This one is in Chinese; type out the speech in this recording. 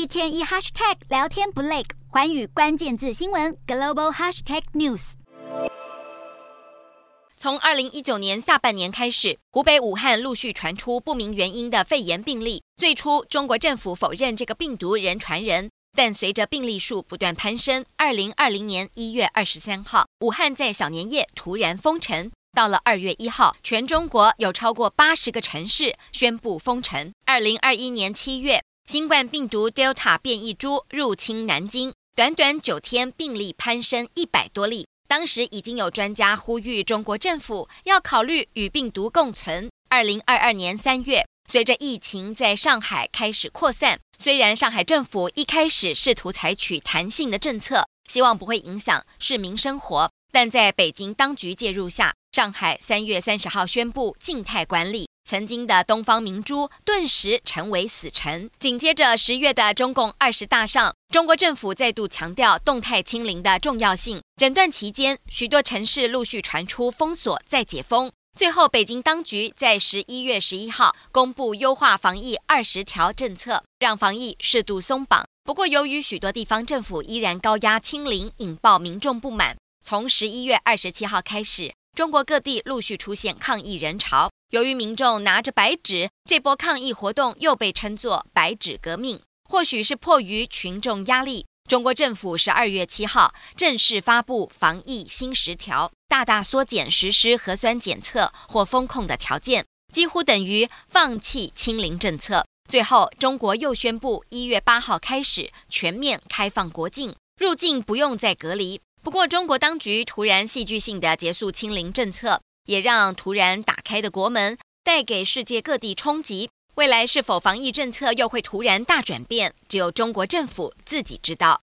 一天一 hashtag 聊天不累，环宇关键字新闻 global hashtag news。从二零一九年下半年开始，湖北武汉陆续传出不明原因的肺炎病例。最初，中国政府否认这个病毒人传人，但随着病例数不断攀升，二零二零年一月二十三号，武汉在小年夜突然封城。到了二月一号，全中国有超过八十个城市宣布封城。二零二一年七月，新冠病毒 Delta 变异株入侵南京，短短九天病例攀升一百多例。当时已经有专家呼吁中国政府要考虑与病毒共存。二零二二年三月，随着疫情在上海开始扩散，虽然上海政府一开始试图采取弹性的政策，希望不会影响市民生活，但在北京当局介入下，上海三月三十号宣布静态管理，曾经的东方明珠顿时成为死城。紧接着十月的中共二十大上，中国政府再度强调动态清零的重要性。整段期间，许多城市陆续传出封锁再解封，最后北京当局在十一月十一号公布优化防疫二十条政策，让防疫适度松绑。不过，由于许多地方政府依然高压清零，引爆民众不满。从十一月二十七号开始。中国各地陆续出现抗议人潮，由于民众拿着白纸，这波抗议活动又被称作“白纸革命”。或许是迫于群众压力，中国政府十二月七号正式发布防疫新十条，大大缩减实施核酸检测或封控的条件，几乎等于放弃清零政策。最后，中国又宣布一月八号开始全面开放国境，入境不用再隔离。不过，中国当局突然戏剧性的结束清零政策，也让突然打开的国门带给世界各地冲击。未来是否防疫政策又会突然大转变，只有中国政府自己知道。